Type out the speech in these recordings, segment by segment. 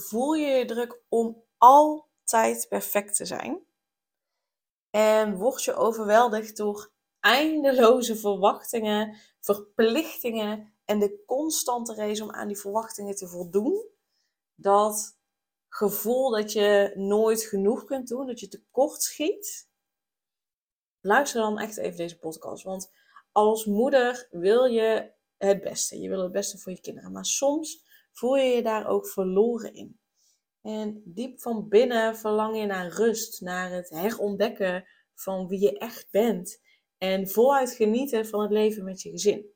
Voel je je druk om altijd perfect te zijn? En word je overweldigd door eindeloze verwachtingen, verplichtingen en de constante race om aan die verwachtingen te voldoen? Dat gevoel dat je nooit genoeg kunt doen, dat je tekort schiet? Luister dan echt even deze podcast, want als moeder wil je het beste. Je wil het beste voor je kinderen, maar soms voel je je daar ook verloren in. En diep van binnen verlang je naar rust, naar het herontdekken van wie je echt bent en voluit genieten van het leven met je gezin.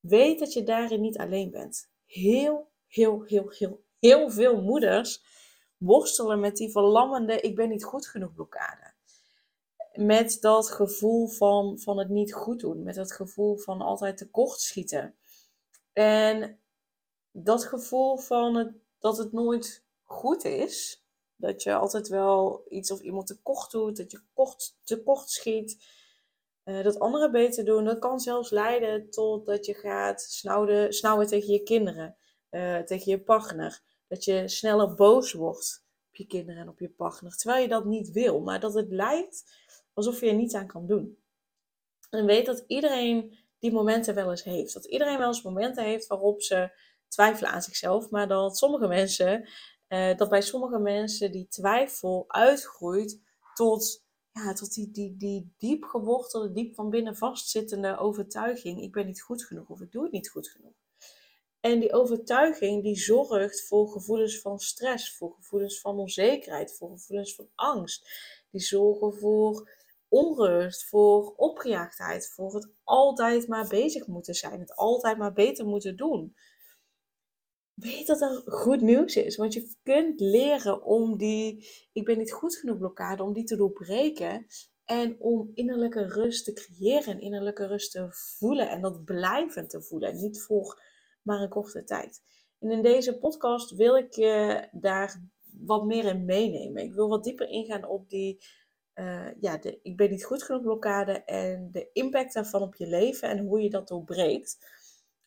Weet dat je daarin niet alleen bent. Heel, heel, heel, heel, heel veel moeders worstelen met die verlammende ik ben niet goed genoeg blokkade. Met dat gevoel van, van het niet goed doen, met dat gevoel van altijd tekortschieten. En dat gevoel van het, dat het nooit goed is, dat je altijd wel iets of iemand tekort doet, dat je kort, tekort schiet, uh, dat anderen beter doen, dat kan zelfs leiden tot dat je gaat snauwen, snauwen tegen je kinderen, uh, tegen je partner. Dat je sneller boos wordt op je kinderen en op je partner, terwijl je dat niet wil, maar dat het lijkt alsof je er niets aan kan doen. En weet dat iedereen die momenten wel eens heeft. Dat iedereen wel eens momenten heeft waarop ze twijfelen aan zichzelf, maar dat sommige mensen, uh, dat bij sommige mensen die twijfel uitgroeit tot, ja, tot die, die, die diep gewortelde, diep van binnen vastzittende overtuiging: ik ben niet goed genoeg of ik doe het niet goed genoeg. En die overtuiging die zorgt voor gevoelens van stress, voor gevoelens van onzekerheid, voor gevoelens van angst. Die zorgen voor onrust, voor opgejaagdheid, voor het altijd maar bezig moeten zijn, het altijd maar beter moeten doen weet dat er goed nieuws is. Want je kunt leren om die, ik ben niet goed genoeg blokkade, om die te doorbreken. En om innerlijke rust te creëren, innerlijke rust te voelen en dat blijvend te voelen. En niet voor maar een korte tijd. En in deze podcast wil ik je daar wat meer in meenemen. Ik wil wat dieper ingaan op die, uh, ja, de ik ben niet goed genoeg blokkade en de impact daarvan op je leven en hoe je dat doorbreekt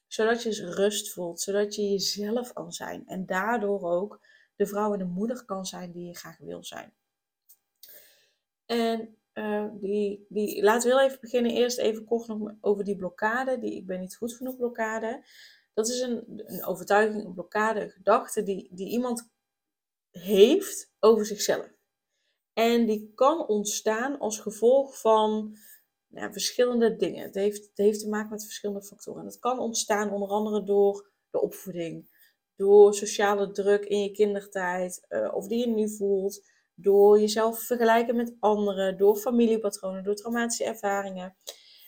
zodat je rust voelt, zodat je jezelf kan zijn. En daardoor ook de vrouw en de moeder kan zijn die je graag wil zijn. En uh, die, die, laten we heel even beginnen. Eerst even kort nog over die blokkade. Die ik ben niet goed genoeg blokkade. Dat is een, een overtuiging, een blokkade, een gedachte die, die iemand heeft over zichzelf. En die kan ontstaan als gevolg van verschillende dingen. Het heeft, het heeft te maken met verschillende factoren. En kan ontstaan onder andere door de opvoeding, door sociale druk in je kindertijd, uh, of die je nu voelt, door jezelf vergelijken met anderen, door familiepatronen, door traumatische ervaringen.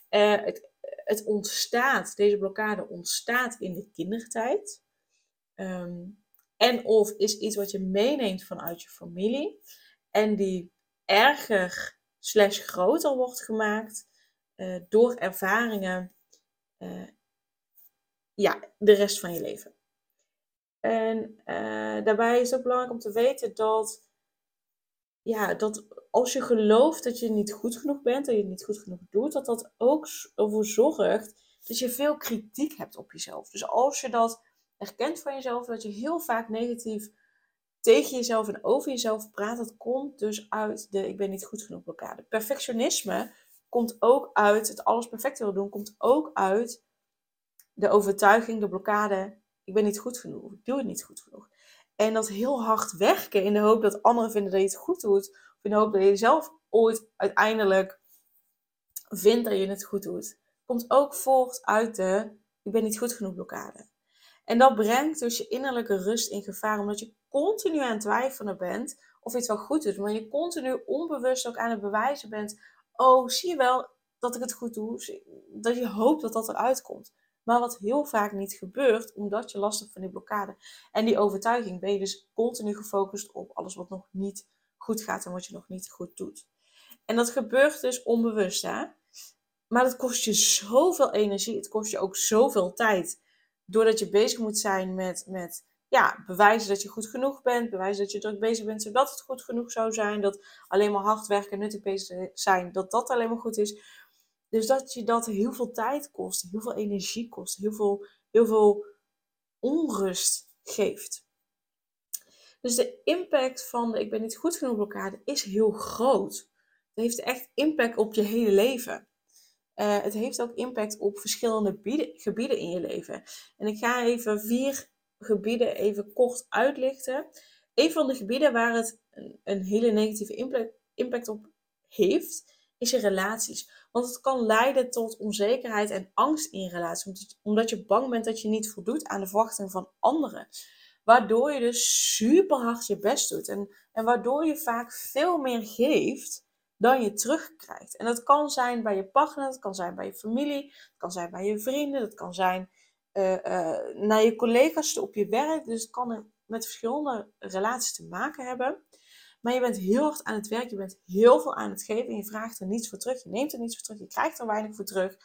Uh, het, het ontstaat, deze blokkade ontstaat in de kindertijd. Um, en of is iets wat je meeneemt vanuit je familie en die erger slash groter wordt gemaakt uh, door ervaringen uh, ja, de rest van je leven. En uh, daarbij is het ook belangrijk om te weten dat, ja, dat als je gelooft dat je niet goed genoeg bent, dat je het niet goed genoeg doet, dat dat ook ervoor zorgt dat je veel kritiek hebt op jezelf. Dus als je dat erkent van jezelf, dat je heel vaak negatief tegen jezelf en over jezelf praat, dat komt dus uit de ik ben niet goed genoeg blokkade. Perfectionisme komt ook uit, het alles perfect willen doen, komt ook uit de overtuiging, de blokkade, ik ben niet goed genoeg, ik doe het niet goed genoeg. En dat heel hard werken in de hoop dat anderen vinden dat je het goed doet, of in de hoop dat je zelf ooit uiteindelijk vindt dat je het goed doet, komt ook voort uit de ik ben niet goed genoeg blokkade. En dat brengt dus je innerlijke rust in gevaar, omdat je continu aan het twijfelen bent of je het wel goed doet, maar je continu onbewust ook aan het bewijzen bent oh, zie je wel dat ik het goed doe? Dat je hoopt dat dat eruit komt. Maar wat heel vaak niet gebeurt, omdat je last hebt van die blokkade. En die overtuiging ben je dus continu gefocust op alles wat nog niet goed gaat en wat je nog niet goed doet. En dat gebeurt dus onbewust, hè? Maar dat kost je zoveel energie. Het kost je ook zoveel tijd. Doordat je bezig moet zijn met, met ja, bewijzen dat je goed genoeg bent. Bewijzen dat je druk bezig bent zodat het goed genoeg zou zijn. Dat alleen maar hard werken en nuttig bezig zijn, dat dat alleen maar goed is. Dus dat je dat heel veel tijd kost, heel veel energie kost, heel veel, heel veel onrust geeft. Dus de impact van de ik ben niet goed genoeg blokkade is heel groot. Het heeft echt impact op je hele leven. Uh, het heeft ook impact op verschillende gebieden in je leven. En ik ga even vier gebieden even kort uitlichten. Een van de gebieden waar het een, een hele negatieve impact op heeft, is je relaties. Want het kan leiden tot onzekerheid en angst in je relatie. Omdat je bang bent dat je niet voldoet aan de verwachtingen van anderen. Waardoor je dus super hard je best doet. En, en waardoor je vaak veel meer geeft dan je terugkrijgt. En dat kan zijn bij je partner, dat kan zijn bij je familie, dat kan zijn bij je vrienden, dat kan zijn uh, naar je collega's op je werk. Dus het kan met verschillende relaties te maken hebben. Maar je bent heel hard aan het werk, je bent heel veel aan het geven en je vraagt er niets voor terug, je neemt er niets voor terug, je krijgt er weinig voor terug.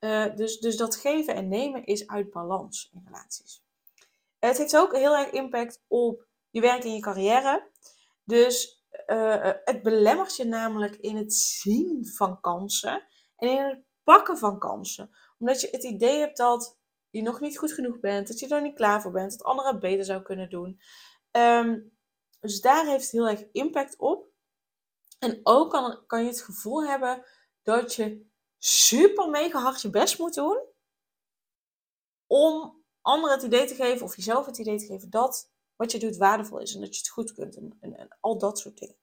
Uh, dus, dus dat geven en nemen is uit balans in relaties. Het heeft ook heel erg impact op je werk en je carrière. Dus het belemmert je namelijk in het zien van kansen en in het pakken van kansen. Omdat je het idee hebt dat je nog niet goed genoeg bent, dat je er niet klaar voor bent, dat anderen beter zou kunnen doen. Um, dus daar heeft het heel erg impact op. En ook kan, kan je het gevoel hebben dat je super mega hard je best moet doen om anderen het idee te geven of jezelf het idee te geven dat wat je doet waardevol is en dat je het goed kunt en, en, en al dat soort dingen.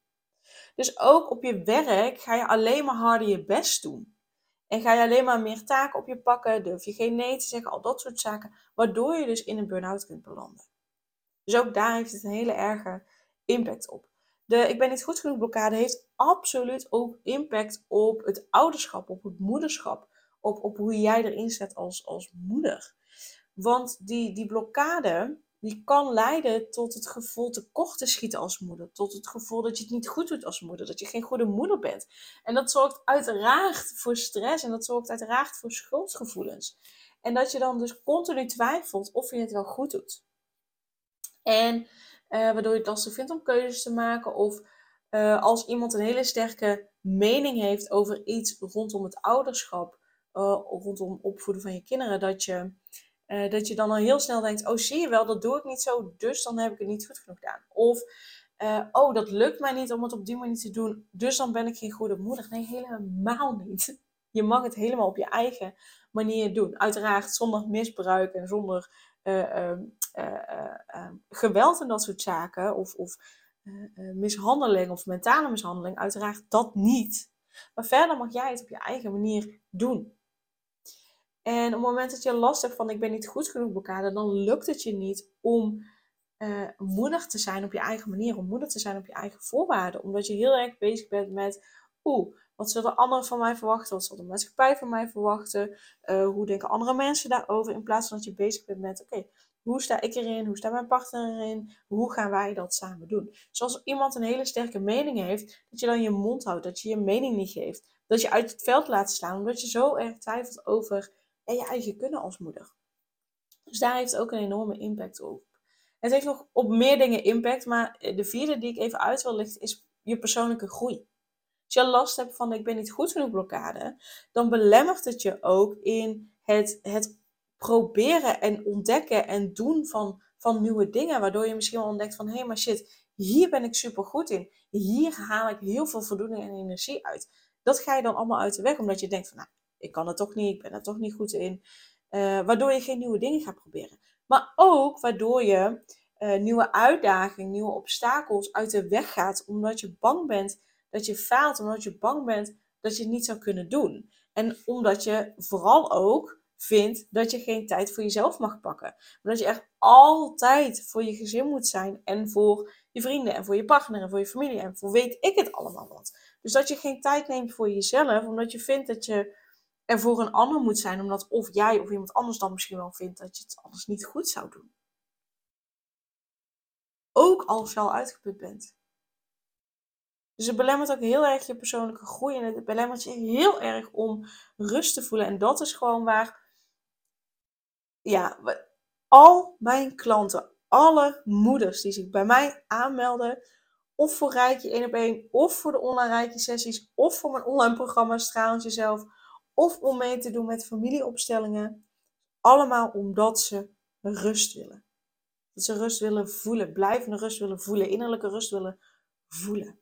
Dus ook op je werk ga je alleen maar harder je best doen. En ga je alleen maar meer taken op je pakken, durf je geen nee te zeggen, al dat soort zaken, waardoor je dus in een burn-out kunt belanden. Dus ook daar heeft het een hele erge impact op. De ik ben niet goed genoeg blokkade heeft absoluut ook impact op het ouderschap, op het moederschap, op, op hoe jij erin zet als, als moeder. Want die, die blokkade, die kan leiden tot het gevoel tekort te schieten als moeder. Tot het gevoel dat je het niet goed doet als moeder. Dat je geen goede moeder bent. En dat zorgt uiteraard voor stress en dat zorgt uiteraard voor schuldgevoelens. En dat je dan dus continu twijfelt of je het wel goed doet. En uh, waardoor je het lastig vindt om keuzes te maken. Of uh, als iemand een hele sterke mening heeft over iets rondom het ouderschap, uh, rondom opvoeden van je kinderen, dat je, dat je dan al heel snel denkt: Oh, zie je wel, dat doe ik niet zo, dus dan heb ik het niet goed genoeg gedaan. Of Oh, dat lukt mij niet om het op die manier te doen, dus dan ben ik geen goede moeder. Nee, helemaal niet. Je mag het helemaal op je eigen manier doen. Uiteraard zonder misbruik en zonder uh, uh, geweld en dat soort zaken, of, of mishandeling of mentale mishandeling, uiteraard dat niet. Maar verder mag jij het op je eigen manier doen. En op het moment dat je last hebt van ik ben niet goed genoeg blokkade, dan lukt het je niet om uh, moedig te zijn op je eigen manier, om moedig te zijn op je eigen voorwaarden. Omdat je heel erg bezig bent met, oeh, wat zullen anderen van mij verwachten? Wat zal de maatschappij van mij verwachten? Uh, hoe denken andere mensen daarover? In plaats van dat je bezig bent met, oké, hoe sta ik erin? Hoe staat mijn partner erin? Hoe gaan wij dat samen doen? Zoals iemand een hele sterke mening heeft, dat je dan je mond houdt, dat je je mening niet geeft. Dat je uit het veld laat slaan, omdat je zo erg twijfelt over je eigen kunnen als moeder. Dus daar heeft ook een enorme impact op. Het heeft nog op meer dingen impact, maar de vierde die ik even uit wil lichten is je persoonlijke groei. Als je last hebt van ik ben niet goed genoeg blokkade, dan belemmert het je ook in het, het proberen en ontdekken en doen van, van nieuwe dingen. Waardoor je misschien wel ontdekt van hé, hey, maar shit, hier ben ik super goed in. Hier haal ik heel veel voldoening en energie uit. Dat ga je dan allemaal uit de weg, omdat je denkt van nou, ik kan het toch niet, ik ben er toch niet goed in. Uh, waardoor je geen nieuwe dingen gaat proberen. Maar ook waardoor je uh, nieuwe uitdagingen, nieuwe obstakels uit de weg gaat. Omdat je bang bent dat je faalt. Omdat je bang bent dat je het niet zou kunnen doen. En omdat je vooral ook vindt dat je geen tijd voor jezelf mag pakken. Maar dat je echt altijd voor je gezin moet zijn en voor je vrienden en voor je partner en voor je familie en voor weet ik het allemaal wat. Dus dat je geen tijd neemt voor jezelf, omdat je vindt dat je er voor een ander moet zijn, omdat of jij of iemand anders dan misschien wel vindt dat je het anders niet goed zou doen. Ook als je al uitgeput bent. Dus het belemmert ook heel erg je persoonlijke groei en het belemmert je heel erg om rust te voelen. En dat is gewoon waar, ja, al mijn klanten, alle moeders die zich bij mij aanmelden, of voor Rijkje 1 op 1, of voor de online Rijkje sessies, of voor mijn online programma Stralend Jezelf, of om mee te doen met familieopstellingen. Allemaal omdat ze rust willen. Dat ze rust willen voelen, blijvende rust willen voelen, innerlijke rust willen voelen.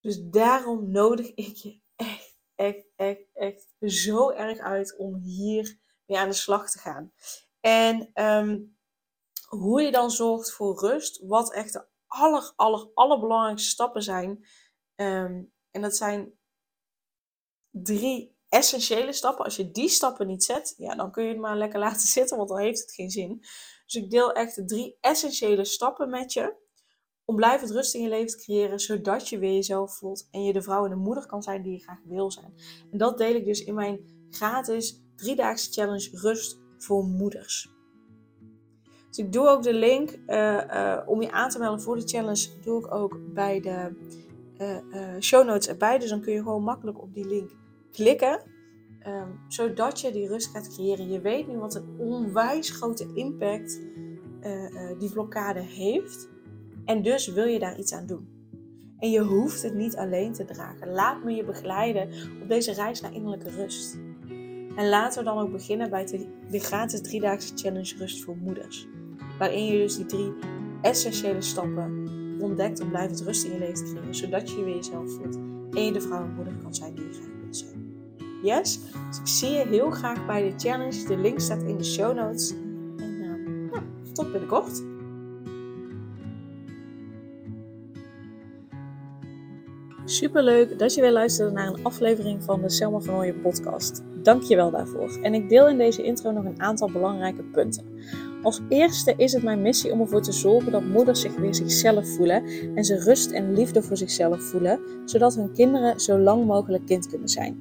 Dus daarom nodig ik je echt, echt, echt, echt zo erg uit om hier mee aan de slag te gaan. En ehm, hoe je dan zorgt voor rust, wat echt de aller, aller, allerbelangrijkste stappen zijn. Ehm, en dat zijn drie essentiële stappen. Als je die stappen niet zet, ja, dan kun je het maar lekker laten zitten, want dan heeft het geen zin. Dus ik deel echt de drie essentiële stappen met je. Om blijvend rust in je leven te creëren, zodat je weer jezelf voelt en je de vrouw en de moeder kan zijn die je graag wil zijn. En dat deel ik dus in mijn gratis driedaagse challenge Rust voor Moeders. Dus ik doe ook de link uh, om je aan te melden voor de challenge. Doe ik ook bij de uh, show notes erbij. Dus dan kun je gewoon makkelijk op die link klikken. Um, zodat je die rust gaat creëren. Je weet nu wat een onwijs grote impact die blokkade heeft. En dus wil je daar iets aan doen. En je hoeft het niet alleen te dragen. Laat me je begeleiden op deze reis naar innerlijke rust. En laten we dan ook beginnen bij de, de gratis driedaagse challenge Rust voor Moeders. Waarin je dus die drie essentiële stappen ontdekt om blijvend rust in je leven te creëren. Zodat je je weer jezelf voelt. En je de vrouw en moeder kan zijn die je graag wilt zijn. Yes? Dus ik zie je heel graag bij de challenge. De link staat in de show notes. En uh, nou, tot binnenkort. Super leuk dat je weer luisterde naar een aflevering van de Selma van podcast. Dank je wel daarvoor. En ik deel in deze intro nog een aantal belangrijke punten. Als eerste is het mijn missie om ervoor te zorgen dat moeders zich weer zichzelf voelen en ze rust en liefde voor zichzelf voelen, zodat hun kinderen zo lang mogelijk kind kunnen zijn.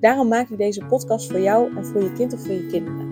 Daarom maak ik deze podcast voor jou en voor je kind of voor je kinderen.